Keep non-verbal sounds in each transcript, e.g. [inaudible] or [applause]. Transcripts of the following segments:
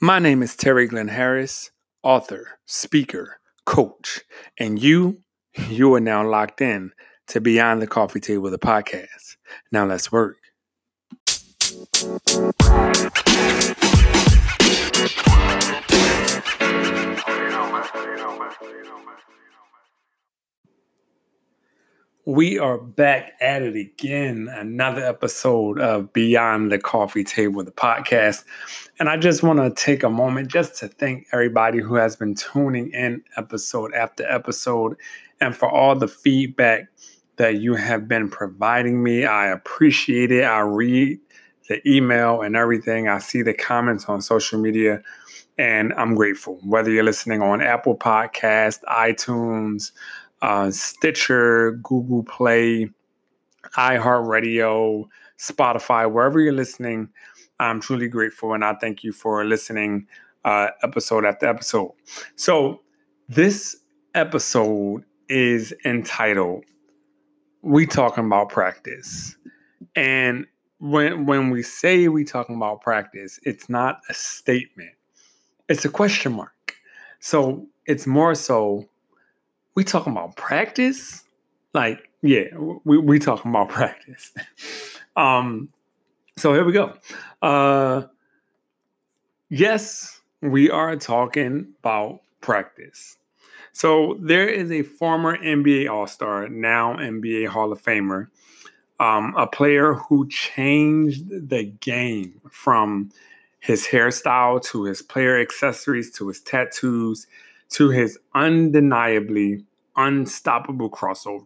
My name is Terry Glenn Harris, author, speaker, coach, and you, you are now locked in to Beyond the Coffee Table, the podcast. Now let's work. We are back at it again. Another episode of Beyond the Coffee Table, the podcast. And I just want to take a moment just to thank everybody who has been tuning in episode after episode and for all the feedback that you have been providing me. I appreciate it. I read the email and everything, I see the comments on social media, and I'm grateful. Whether you're listening on Apple Podcast, iTunes, uh, Stitcher, Google Play, iHeartRadio, Spotify, wherever you're listening, I'm truly grateful and I thank you for listening uh, episode after episode. So, this episode is entitled We Talking About Practice. And when when we say we talking about practice, it's not a statement. It's a question mark. So, it's more so we talking about practice? Like, yeah, we we talking about [laughs] practice. um, so here we go. Uh, yes, we are talking about practice. So there is a former NBA All Star, now NBA Hall of Famer, um, a player who changed the game from his hairstyle to his player accessories to his tattoos to his undeniably unstoppable crossover.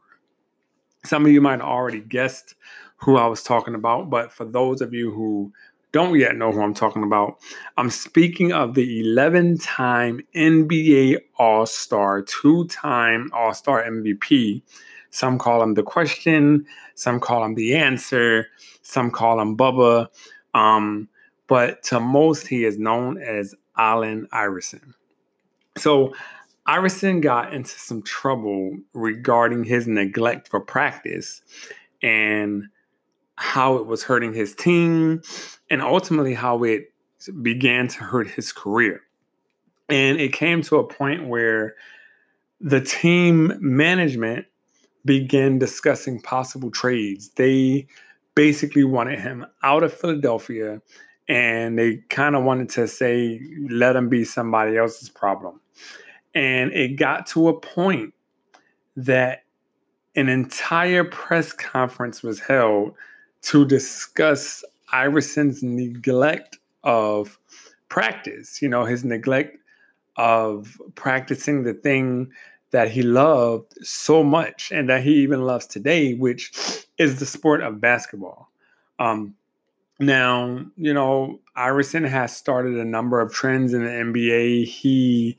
Some of you might have already guessed who I was talking about, but for those of you who don't yet know who I'm talking about, I'm speaking of the 11 time NBA All Star, two time All Star MVP. Some call him the question, some call him the answer, some call him Bubba. Um, but to most, he is known as Allen Iverson. So Iverson got into some trouble regarding his neglect for practice and how it was hurting his team and ultimately how it began to hurt his career. And it came to a point where the team management began discussing possible trades. They basically wanted him out of Philadelphia and they kind of wanted to say, let him be somebody else's problem. And it got to a point that an entire press conference was held to discuss Iverson's neglect of practice, you know, his neglect of practicing the thing that he loved so much and that he even loves today, which is the sport of basketball. Um, now, you know, Iverson has started a number of trends in the NBA. He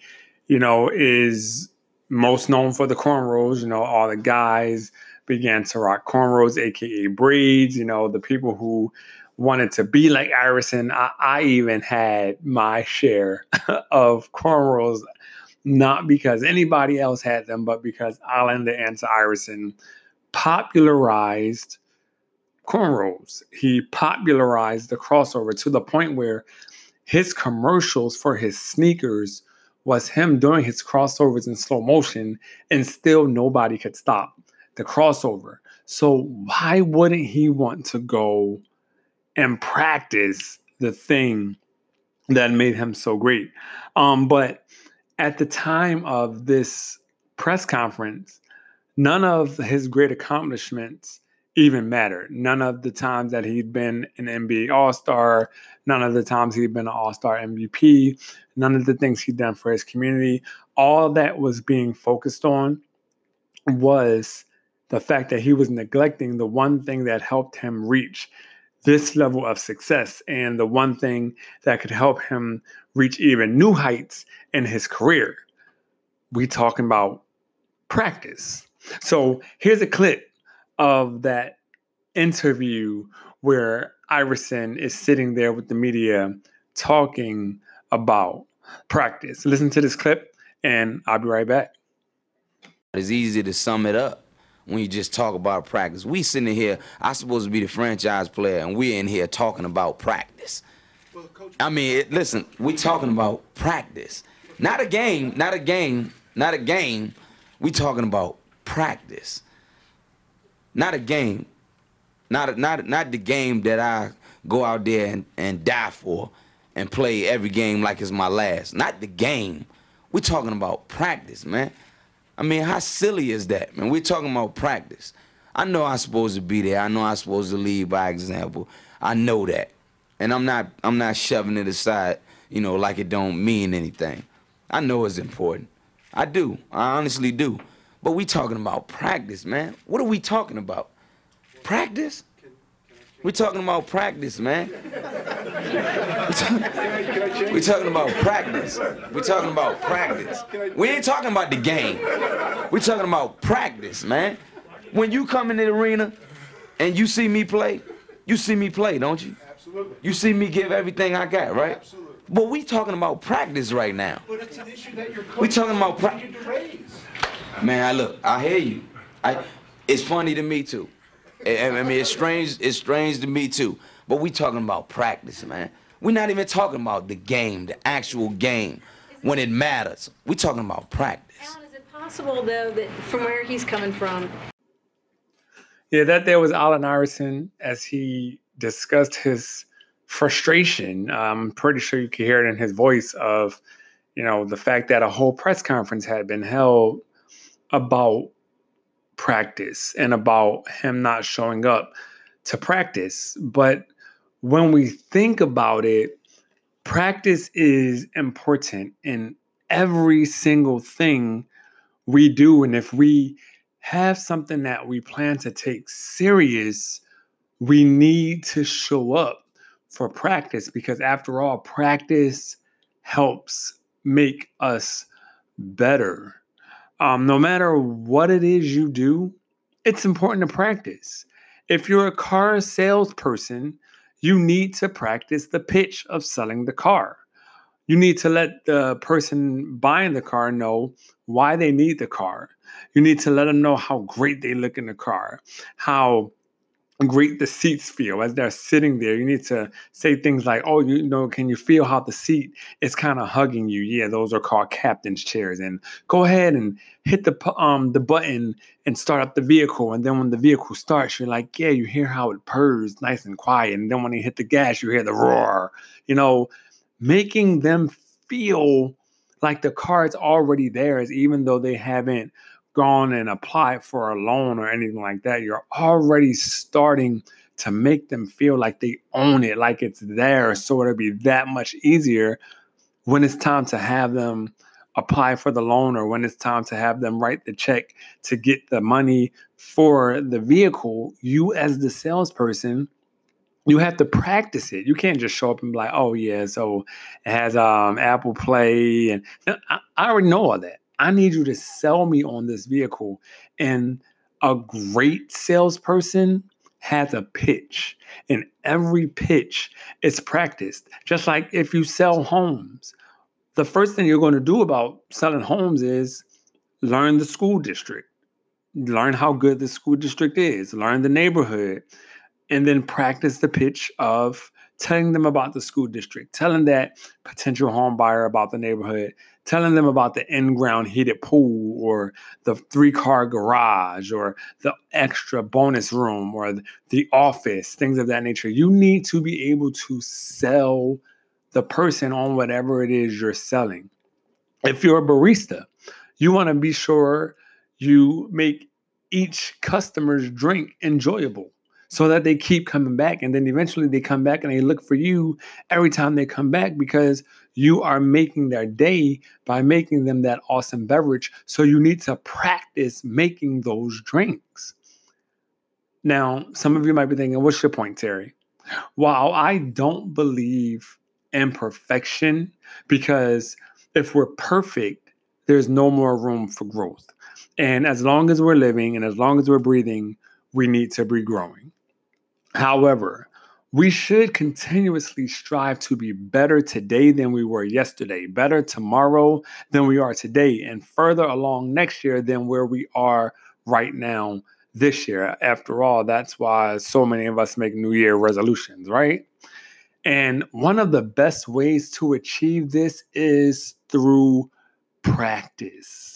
you know, is most known for the cornrows. You know, all the guys began to rock cornrows, aka braids. You know, the people who wanted to be like Iverson. I, I even had my share [laughs] of cornrows, not because anybody else had them, but because the Answer Iverson popularized cornrows. He popularized the crossover to the point where his commercials for his sneakers was him doing his crossovers in slow motion and still nobody could stop the crossover. So why wouldn't he want to go and practice the thing that made him so great? Um, but at the time of this press conference, none of his great accomplishments even mattered. None of the times that he'd been an NBA All Star, none of the times he'd been an All Star MVP, none of the things he'd done for his community. All that was being focused on was the fact that he was neglecting the one thing that helped him reach this level of success and the one thing that could help him reach even new heights in his career. We talking about practice. So here's a clip of that interview where Iverson is sitting there with the media talking about practice. Listen to this clip and I'll be right back. It's easy to sum it up when you just talk about practice. We sitting here, I supposed to be the franchise player, and we're in here talking about practice. I mean, it, listen, we talking about practice, not a game, not a game, not a game. We talking about practice, not a game, not not not the game that I go out there and, and die for and play every game like it's my last. Not the game. We're talking about practice, man. I mean, how silly is that, man? We're talking about practice. I know I'm supposed to be there. I know I'm supposed to lead by example. I know that. And I'm not I'm not shoving it aside, you know, like it don't mean anything. I know it's important. I do. I honestly do. But we talking about practice, man. What are we talking about? Practice? We're talking about practice, man. We're talking about practice. We're talking about practice. We ain't talking about the game. We're talking about practice, man. When you come in the arena and you see me play, you see me play, don't you? Absolutely. You see me give everything I got, right? Absolutely. But we talking about practice right now. But it's an issue that your coach We talking about pra- continue to raise. Man, I look, I hear you. I, it's funny to me too. I, I mean, it's strange. It's strange to me too. But we talking about practice, man. We're not even talking about the game, the actual game, when it matters. We're talking about practice. Allen, is it possible though that from where he's coming from, Yeah, that there was Allen Iverson as he discussed his frustration. I'm pretty sure you could hear it in his voice of, you know, the fact that a whole press conference had been held about practice and about him not showing up to practice. But when we think about it, practice is important in every single thing we do. And if we have something that we plan to take serious, we need to show up for practice because, after all, practice helps make us better. Um, no matter what it is you do, it's important to practice. If you're a car salesperson, you need to practice the pitch of selling the car. You need to let the person buying the car know why they need the car. You need to let them know how great they look in the car, how great the seats feel as they're sitting there. You need to say things like, "Oh, you know, can you feel how the seat is kind of hugging you?" Yeah, those are called captain's chairs. And go ahead and hit the um the button and start up the vehicle. And then when the vehicle starts, you're like, "Yeah, you hear how it purrs, nice and quiet." And then when you hit the gas, you hear the roar. You know, making them feel like the car is already theirs, even though they haven't gone and applied for a loan or anything like that. You're already starting to make them feel like they own it, like it's theirs. So it'll be that much easier when it's time to have them apply for the loan or when it's time to have them write the check to get the money for the vehicle. You, as the salesperson, you have to practice it. You can't just show up and be like, "Oh yeah, so it has um, Apple Play," and I, I already know all that. I need you to sell me on this vehicle, and a great salesperson has a pitch, and every pitch is practiced. Just like if you sell homes, the first thing you're going to do about selling homes is learn the school district, learn how good the school district is, learn the neighborhood and then practice the pitch of telling them about the school district, telling that potential home buyer about the neighborhood, telling them about the in-ground heated pool or the three-car garage or the extra bonus room or the office, things of that nature. You need to be able to sell the person on whatever it is you're selling. If you're a barista, you want to be sure you make each customer's drink enjoyable so that they keep coming back. And then eventually they come back and they look for you every time they come back because you are making their day by making them that awesome beverage. So you need to practice making those drinks. Now, some of you might be thinking, what's your point, Terry? While I don't believe in perfection, because if we're perfect, there's no more room for growth. And as long as we're living and as long as we're breathing, we need to be growing. However, we should continuously strive to be better today than we were yesterday, better tomorrow than we are today, and further along next year than where we are right now this year. After all, that's why so many of us make New Year resolutions, right? And one of the best ways to achieve this is through practice.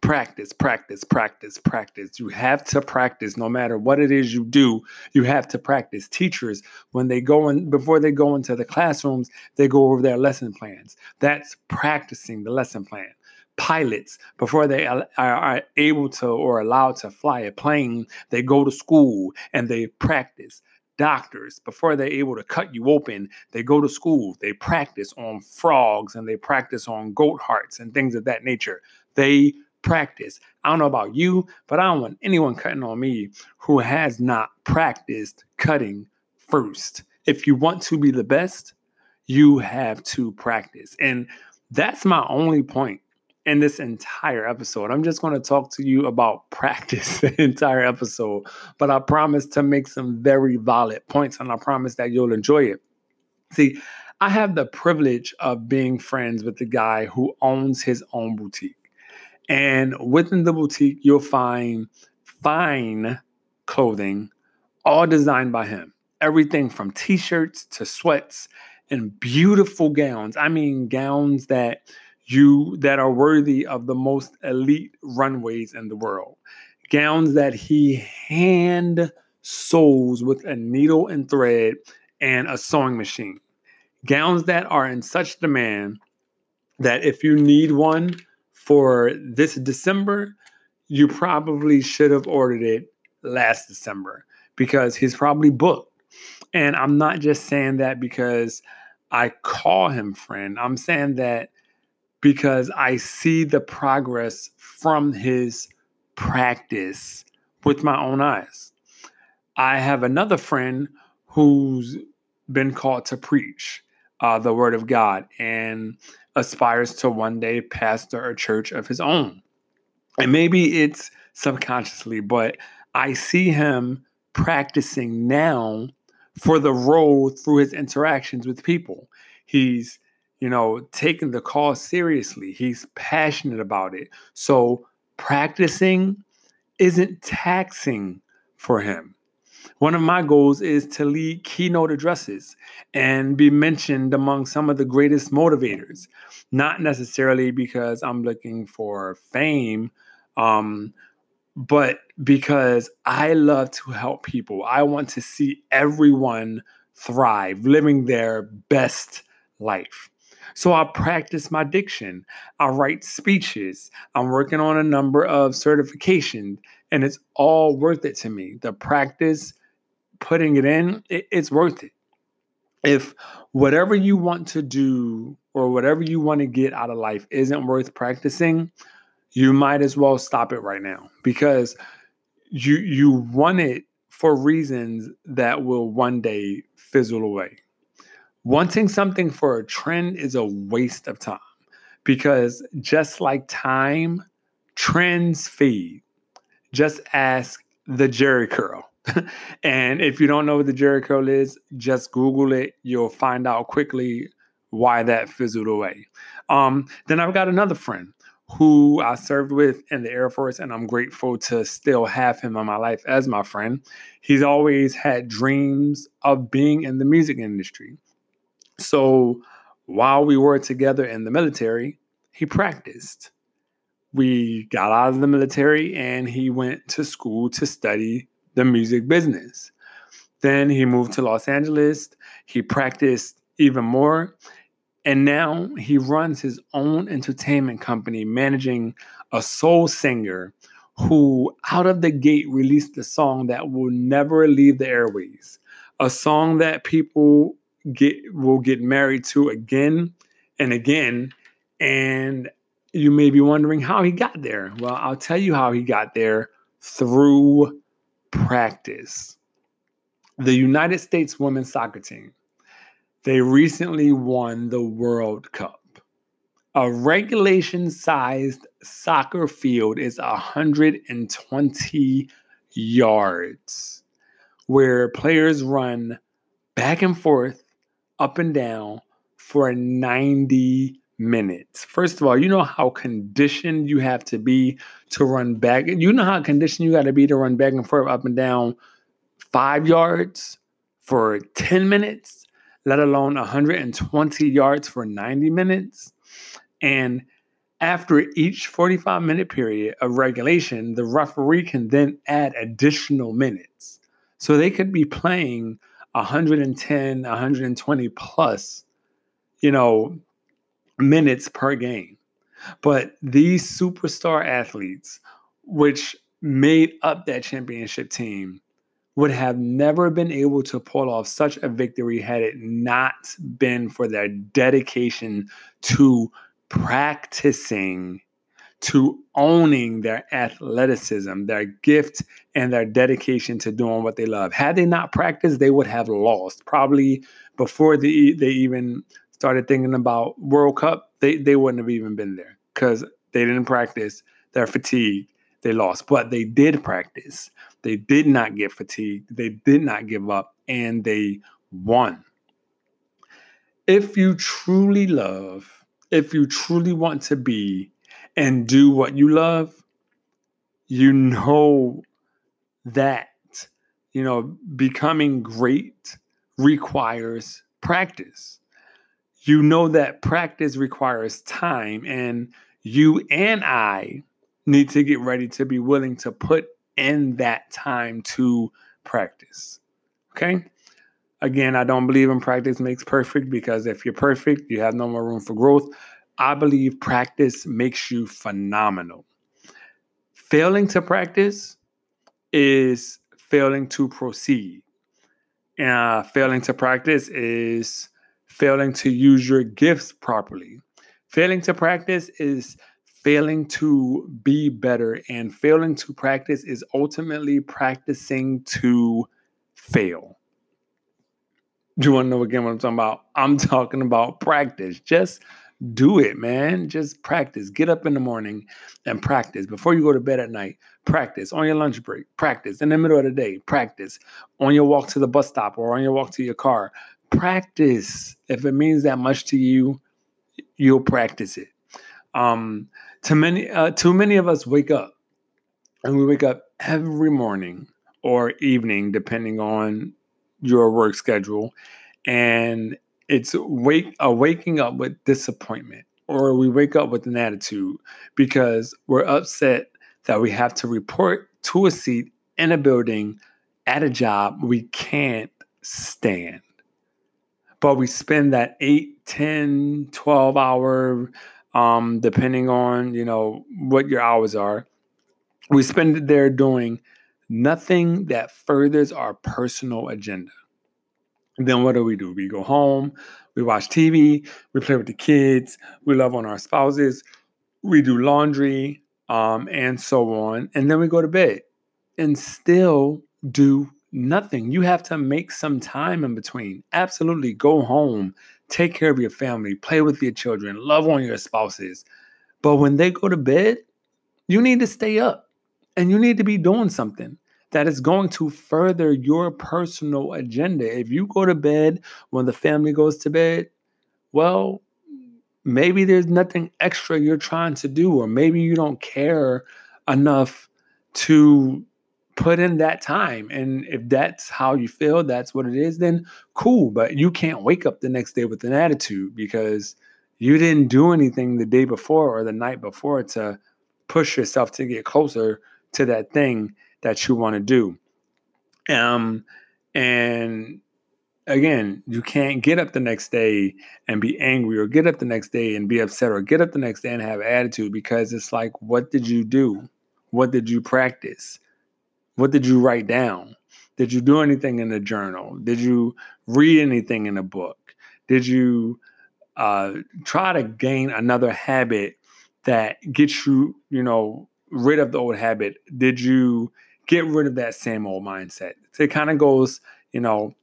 Practice, practice, practice, practice. You have to practice no matter what it is you do. You have to practice. Teachers, when they go in, before they go into the classrooms, they go over their lesson plans. That's practicing the lesson plan pilots before they are, able to or allowed to fly a plane they go to school and they practice doctors before they're able to cut you open they go to school they practice on frogs and they practice on goat hearts and things of that nature they practice i don't know about you but i don't want anyone cutting on me who has not practiced cutting first if you want to be the best you have to practice and that's my only point in this entire episode. I'm just going to talk to you about [laughs] practice the entire episode, but I promise to make some very valid points and I promise that you'll enjoy it. See, I have the privilege of being friends with the guy who owns his own boutique. And within the boutique, you'll find fine clothing, all designed by him. Everything from t shirts to sweats and beautiful gowns. I mean, gowns that you that are worthy of the most elite runways in the world. Gowns that he hand sews with a needle and thread and a sewing machine. Gowns that are in such demand that if you need one for this December, you probably should have ordered it last December because he's probably booked. And I'm not just saying that because I call him friend. I'm saying that because I see the progress from his practice with my own eyes. I have another friend who's been called to preach uh, the word of God and aspires to one day pastor a church of his own. And maybe it's subconsciously, but I see him practicing now for the role through his interactions with people. He's you know, taking the call seriously. He's passionate about it. So practicing isn't taxing for him. One of my goals is to lead keynote addresses and be mentioned among some of the greatest motivators, not necessarily because I'm looking for fame, um, but because I love to help people. I want to see everyone thrive, living their best life. So I practice my diction. I write speeches. I'm working on a number of certifications, and it's all worth it to me. The practice, putting it in, it, it's worth it. If whatever you want to do or whatever you want to get out of life isn't worth practicing, you might as well stop it right now because you you want it for reasons that will one day fizzle away. Wanting something for a trend is a waste of time because just like time, trends fade. Just ask the Jheri curl. [laughs] and if you don't know what the Jheri curl is, just Google it. You'll find out quickly why that fizzled away. Um, then I've got another friend who I served with in the Air Force, and I'm grateful to still have him in my life as my friend. He's always had dreams of being in the music industry. So while we were together in the military, he practiced. We got out of the military and he went to school to study the music business. Then he moved to Los Angeles. He practiced even more. And now he runs his own entertainment company, managing a soul singer who, out of the gate, released a song that will never leave the airways. A song that people get will get married to again and again and you may be wondering how he got there well i'll tell you how he got there through practice. The united states women's soccer team they recently won the world cup. A regulation sized soccer field is 120 yards where players run back and forth up and down for 90 minutes. First of all, you know how conditioned you have to be to run back. You know how conditioned you got to be to run back and forth up and down five yards for 10 minutes. let alone 120 yards for 90 minutes. And after each 45 minute period of regulation, the referee can then add additional minutes. So they could be playing 110, 120 plus, you know, minutes per game. But these superstar athletes, which made up that championship team, would have never been able to pull off such a victory had it not been for their dedication to practicing, to owning their athleticism, their gift, and their dedication to doing what they love. Had they not practiced, they would have lost. Probably before they, they even started thinking about World Cup, they, they wouldn't have even been there because they didn't practice. They're fatigued. They lost, but they did practice. They did not get fatigued. They did not give up, and they won. If you truly love, if you truly want to be and do what you love, you know that, you know, becoming great requires practice. You know that practice requires time, and you and I need to get ready to be willing to put in that time to practice. Okay? Again, I don't believe in practice makes perfect because if you're perfect, you have no more room for growth. I believe practice makes you phenomenal. Failing to practice is failing to proceed. Uh, failing to practice is failing to use your gifts properly. Failing to practice is failing to be better, and failing to practice is ultimately practicing to fail. Do you want to know again what I'm talking about? I'm [laughs] talking about practice. Just do it, man. Just practice. Get up in the morning and practice. Before you go to bed at night, practice. On your lunch break, practice. In the middle of the day, practice. On your walk to the bus stop or on your walk to your car, practice. If it means that much to you, you'll practice it. Um, too many, uh, too many of us wake up, and we wake up every morning or evening, depending on your work schedule, and it's wake uh, waking up with disappointment, or we wake up with an attitude because we're upset that we have to report to a seat in a building at a job we can't stand but we spend that 8 10 12 hour um, depending on you know what your hours are. We spend it there doing nothing that furthers our personal agenda. then what do we do? We go home, we watch TV, we play with the kids, we love on our spouses, we do laundry, um, and so on, and then we go to bed and still do nothing. You have to make some time in between. Absolutely, go home, take care of your family, play with your children, love on your spouses. But when they go to bed, you need to stay up and you need to be doing something that is going to further your personal agenda. If you go to bed when the family goes to bed, well, maybe there's nothing extra you're trying to do, or maybe you don't care enough to put in that time. And if that's how you feel, that's what it is, then cool. But you can't wake up the next day with an attitude because you didn't do anything the day before or the night before to push yourself to get closer to that thing that you want to do. Um, and again, you can't get up the next day and be angry or get up the next day and be upset or get up the next day and have attitude because it's like, what did you do? What did you practice? What did you write down? Did you do anything in the journal? Did you read anything in a book? Did you uh, try to gain another habit that gets you, you know, rid of the old habit? Did you get rid of that same old mindset? So it kind of goes, you know,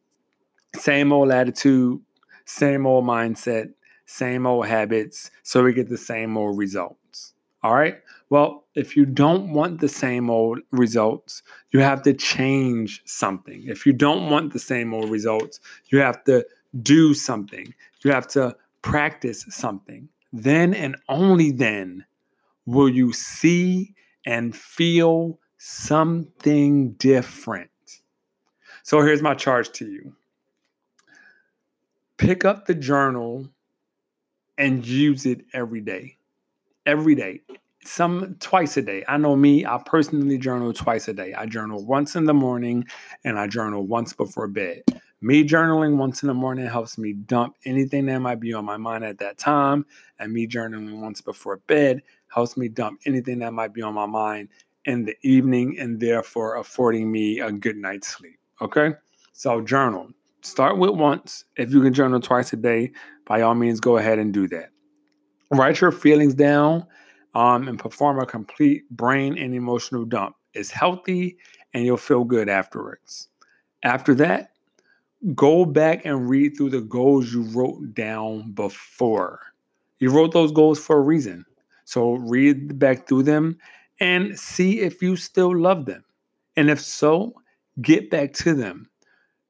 same old attitude, same old mindset, same old habits, so we get the same old results. All right. Well, if you don't want the same old results, you have to change something. If you don't want the same old results, you have to do something. You have to practice something. Then and only then will you see and feel something different. So here's my charge to you pick up the journal and use it every day. Every day. Some twice a day. I know me, I personally journal twice a day. I journal once in the morning and I journal once before bed. Me journaling once in the morning helps me dump anything that might be on my mind at that time. And me journaling once before bed helps me dump anything that might be on my mind in the evening and therefore affording me a good night's sleep. Okay? So journal. Start with once. If you can journal twice a day, by all means, go ahead and do that. Write your feelings down um, and perform a complete brain and emotional dump. It's healthy and you'll feel good afterwards. After that, go back and read through the goals you wrote down before. You wrote those goals for a reason. So read back through them and see if you still love them. And if so, get back to them.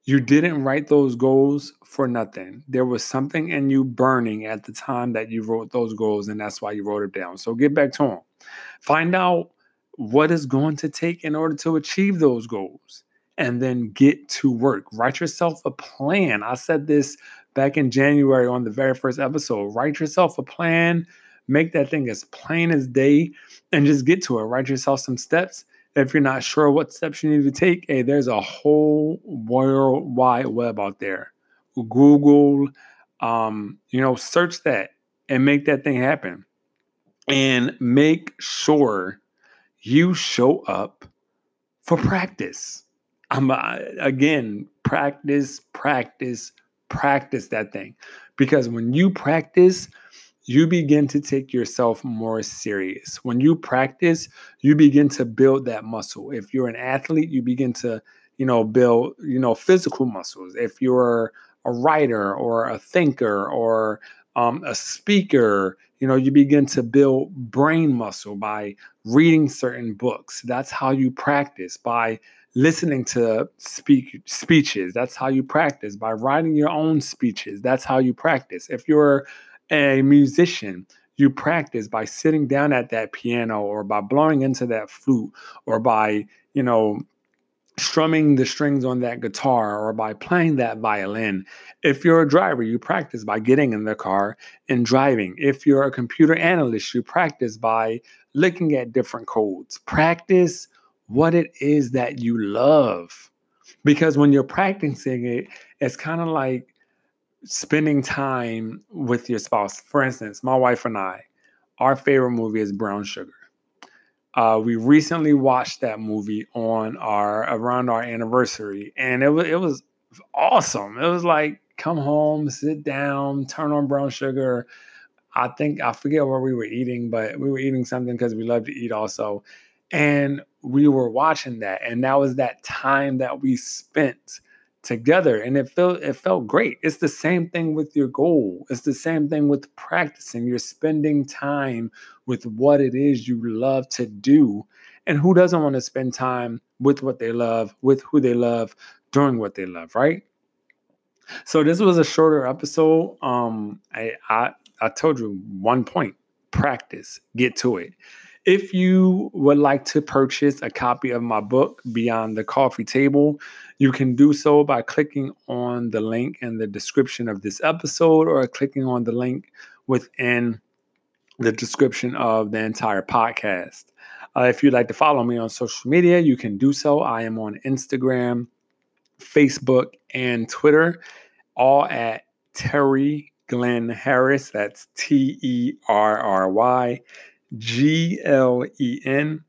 You didn't write those goals for nothing. There was something in you burning at the time that you wrote those goals, and that's why you wrote it down. So get back to them. Find out what is going to take in order to achieve those goals, and then get to work. Write yourself a plan. I said this back in January on the very first episode. Write yourself a plan, make that thing as plain as day, and just get to it. Write yourself some steps if you're not sure what steps you need to take, hey, there's a whole world wide web out there. Google, um, you know, search that and make that thing happen. And make sure you show up for practice. I'm uh, again, practice, practice, practice that thing. Because when you practice, you begin to take yourself more serious. When you practice, you begin to build that muscle. If you're an athlete, you begin to, you know, build, you know, physical muscles. If you're a writer or a thinker or um, a speaker, you know, you begin to build brain muscle by reading certain books. That's how you practice by listening to speak speeches. That's how you practice by writing your own speeches. That's how you practice. If you're a musician, you practice by sitting down at that piano or by blowing into that flute or by, you know, strumming the strings on that guitar or by playing that violin. If you're a driver, you practice by getting in the car and driving. If you're a computer analyst, you practice by looking at different codes. Practice what it is that you love. Because when you're practicing it, it's kind of like spending time with your spouse. For instance, my wife and I, our favorite movie is Brown Sugar. Uh, we recently watched that movie on our around our anniversary, and it was it was awesome. It was like come home, sit down, turn on Brown Sugar. I think I forget what we were eating, but we were eating something because we love to eat also. And we were watching that, and that was that time that we spent together and it felt it felt great. It's the same thing with your goal. It's the same thing with practicing. You're spending time with what it is you love to do and who doesn't want to spend time with what they love with who they love doing what they love right? So this was a shorter episode. Um i i, I told you one point practice get to it if you would like to purchase a copy of my book, Beyond the Coffee Table, you can do so by clicking on the link in the description of this episode or clicking on the link within the description of the entire podcast. Uh, if you'd like to follow me on social media, you can do so. I am on Instagram, Facebook, and Twitter, all at Terry Glenn Harris. That's T E R R Y G L E N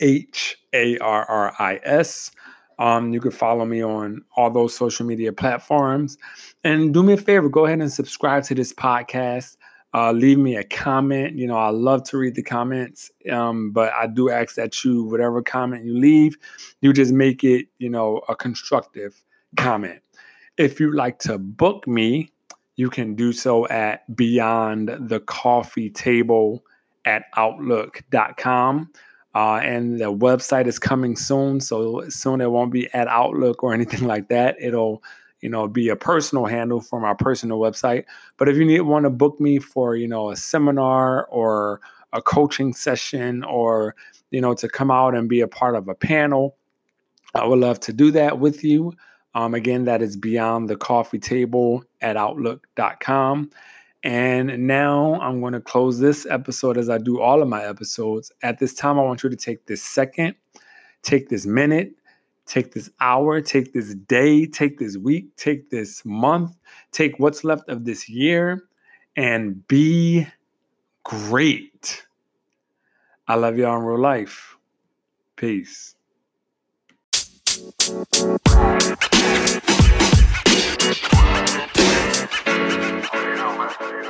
H A R R I S. Um, you can follow me on all those social media platforms. And do me a favor, go ahead and subscribe to this podcast. Uh, leave me a comment. You know, I love to read the comments, um, but I do ask that you, whatever comment you leave, you just make it, you know, a constructive comment. If you'd like to book me, you can do so at Beyond the Coffee Table at outlook.com. Uh, and the website is coming soon. So soon it won't be at Outlook or [laughs] anything like that. It'll, you know, be a personal handle for my personal website. But if you need want to book me for, you know, a seminar or a coaching session or, you know, to come out and be a part of a panel, I would love to do that with you. Um, again, that is beyond the coffee table at outlook.com. And now I'm going to close this episode as I do all of my episodes. At this time, I want you to take this second, take this minute, take this hour, take this day, take this week, take this month, take what's left of this year, and be great. I love y'all in real life. Peace